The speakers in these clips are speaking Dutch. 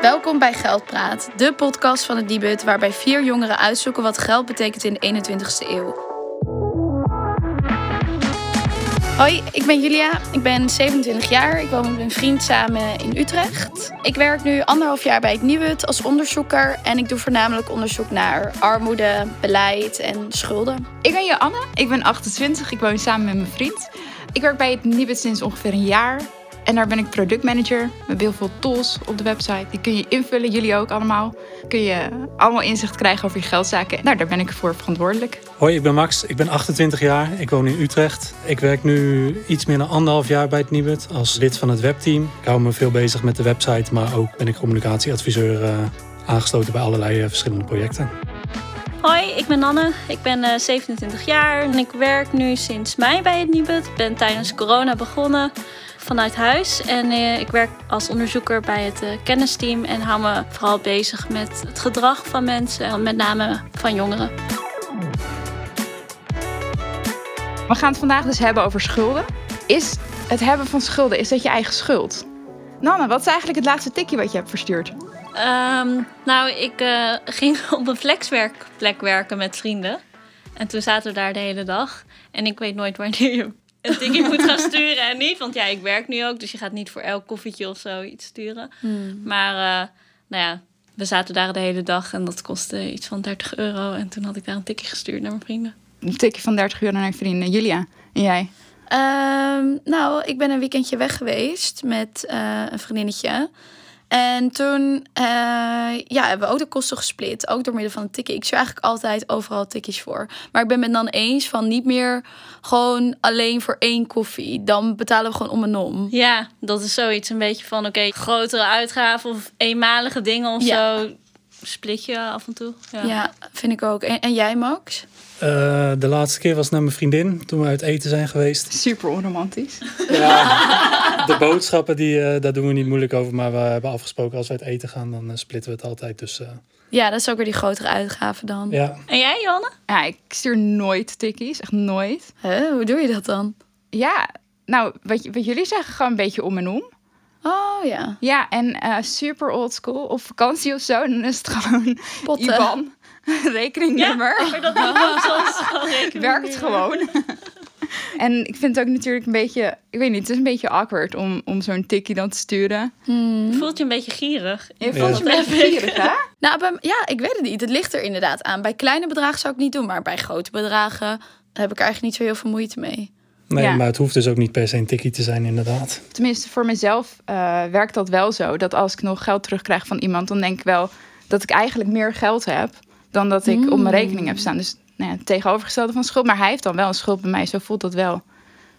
Welkom bij Geldpraat, de podcast van het Nibud waarbij vier jongeren uitzoeken wat geld betekent in de 21ste eeuw. Hoi, ik ben Julia. Ik ben 27 jaar. Ik woon met mijn vriend samen in Utrecht. Ik werk nu anderhalf jaar bij het Nibud als onderzoeker en ik doe voornamelijk onderzoek naar armoede, beleid en schulden. Ik ben Joanne, ik ben 28, ik woon samen met mijn vriend. Ik werk bij het Nibud sinds ongeveer een jaar. En daar ben ik productmanager. We hebben heel veel tools op de website. Die kun je invullen, jullie ook allemaal. Kun je allemaal inzicht krijgen over je geldzaken. Nou, daar ben ik voor verantwoordelijk. Hoi, ik ben Max. Ik ben 28 jaar. Ik woon in Utrecht. Ik werk nu iets meer dan anderhalf jaar bij het Nibud als lid van het webteam. Ik hou me veel bezig met de website, maar ook ben ik communicatieadviseur uh, aangesloten bij allerlei uh, verschillende projecten. Hoi, ik ben Anne. Ik ben uh, 27 jaar en ik werk nu sinds mei bij het Nibud. Ik ben tijdens corona begonnen vanuit huis. En uh, ik werk als onderzoeker bij het uh, kennisteam en hou me vooral bezig met het gedrag van mensen, met name van jongeren. We gaan het vandaag dus hebben over schulden. Is het hebben van schulden, is dat je eigen schuld? Nanne, wat is eigenlijk het laatste tikje wat je hebt verstuurd? Um, nou, ik uh, ging op een flexwerkplek werken met vrienden. En toen zaten we daar de hele dag. En ik weet nooit wanneer je een tikkie moet gaan sturen en niet. Want ja, ik werk nu ook, dus je gaat niet voor elk koffietje of zo iets sturen. Hmm. Maar uh, nou ja, we zaten daar de hele dag en dat kostte iets van 30 euro. En toen had ik daar een tikje gestuurd naar mijn vrienden. Een tikje van 30 euro naar je vrienden. Julia, en jij? Um, nou, ik ben een weekendje weg geweest met uh, een vriendinnetje. En toen uh, ja, hebben we ook de kosten gesplit. Ook door middel van een tikje. Ik stuur eigenlijk altijd overal tikjes voor. Maar ik ben het dan eens van niet meer gewoon alleen voor één koffie. Dan betalen we gewoon om en om. Ja, dat is zoiets. Een beetje van oké, okay, grotere uitgaven of eenmalige dingen of ja. zo. Split je af en toe. Ja, ja vind ik ook. En, en jij, Max? Uh, de laatste keer was naar mijn vriendin toen we uit eten zijn geweest. Super onromantisch. Ja, de boodschappen, die, uh, daar doen we niet moeilijk over. Maar we hebben afgesproken als we uit eten gaan, dan uh, splitten we het altijd. Dus, ja, dat is ook weer die grotere uitgave dan. Ja. En jij, Johanne? Ja, ik stuur nooit tikkies. Echt nooit. Huh? Hoe doe je dat dan? Ja, nou, wat, wat jullie zeggen, gewoon een beetje om en om. Oh ja. Ja, en super old school. Op vakantie of zo, dan is het gewoon Potten. IBAN. rekeningnummer. Ja, maar dat Werkt gewoon. en ik vind het ook natuurlijk een beetje, ik weet niet, het is een beetje awkward om, om zo'n tikkie dan te sturen. Hmm. Voelt je een beetje gierig? Je voelt je een beetje gierig, hè? Nou, bij, ja, ik weet het niet. Het ligt er inderdaad aan. Bij kleine bedragen zou ik niet doen, maar bij grote bedragen heb ik eigenlijk niet zo heel veel moeite mee. Nee, ja. maar het hoeft dus ook niet per se een tikkie te zijn, inderdaad. Tenminste, voor mezelf uh, werkt dat wel zo. Dat als ik nog geld terugkrijg van iemand, dan denk ik wel dat ik eigenlijk meer geld heb dan dat ik mm. op mijn rekening heb staan. Dus nou ja, het tegenovergestelde van schuld. Maar hij heeft dan wel een schuld bij mij. Zo voelt dat wel. Het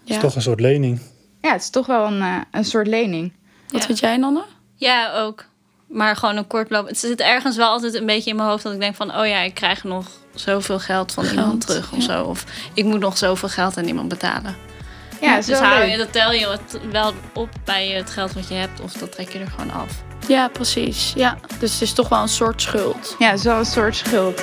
ja. is toch een soort lening. Ja, het is toch wel een, uh, een soort lening. Wat ja. vind jij, Nanne? Ja, ook. Maar gewoon een kortloop. Het zit ergens wel altijd een beetje in mijn hoofd dat ik denk van... oh ja, ik krijg nog zoveel geld van geld. iemand terug of zo. Of ik moet nog zoveel geld aan iemand betalen. Ja, dus hou je, dat tel je wel op bij het geld wat je hebt... of dat trek je er gewoon af. Ja, precies. Ja. Dus het is toch wel een soort schuld. Ja, zo'n soort schuld.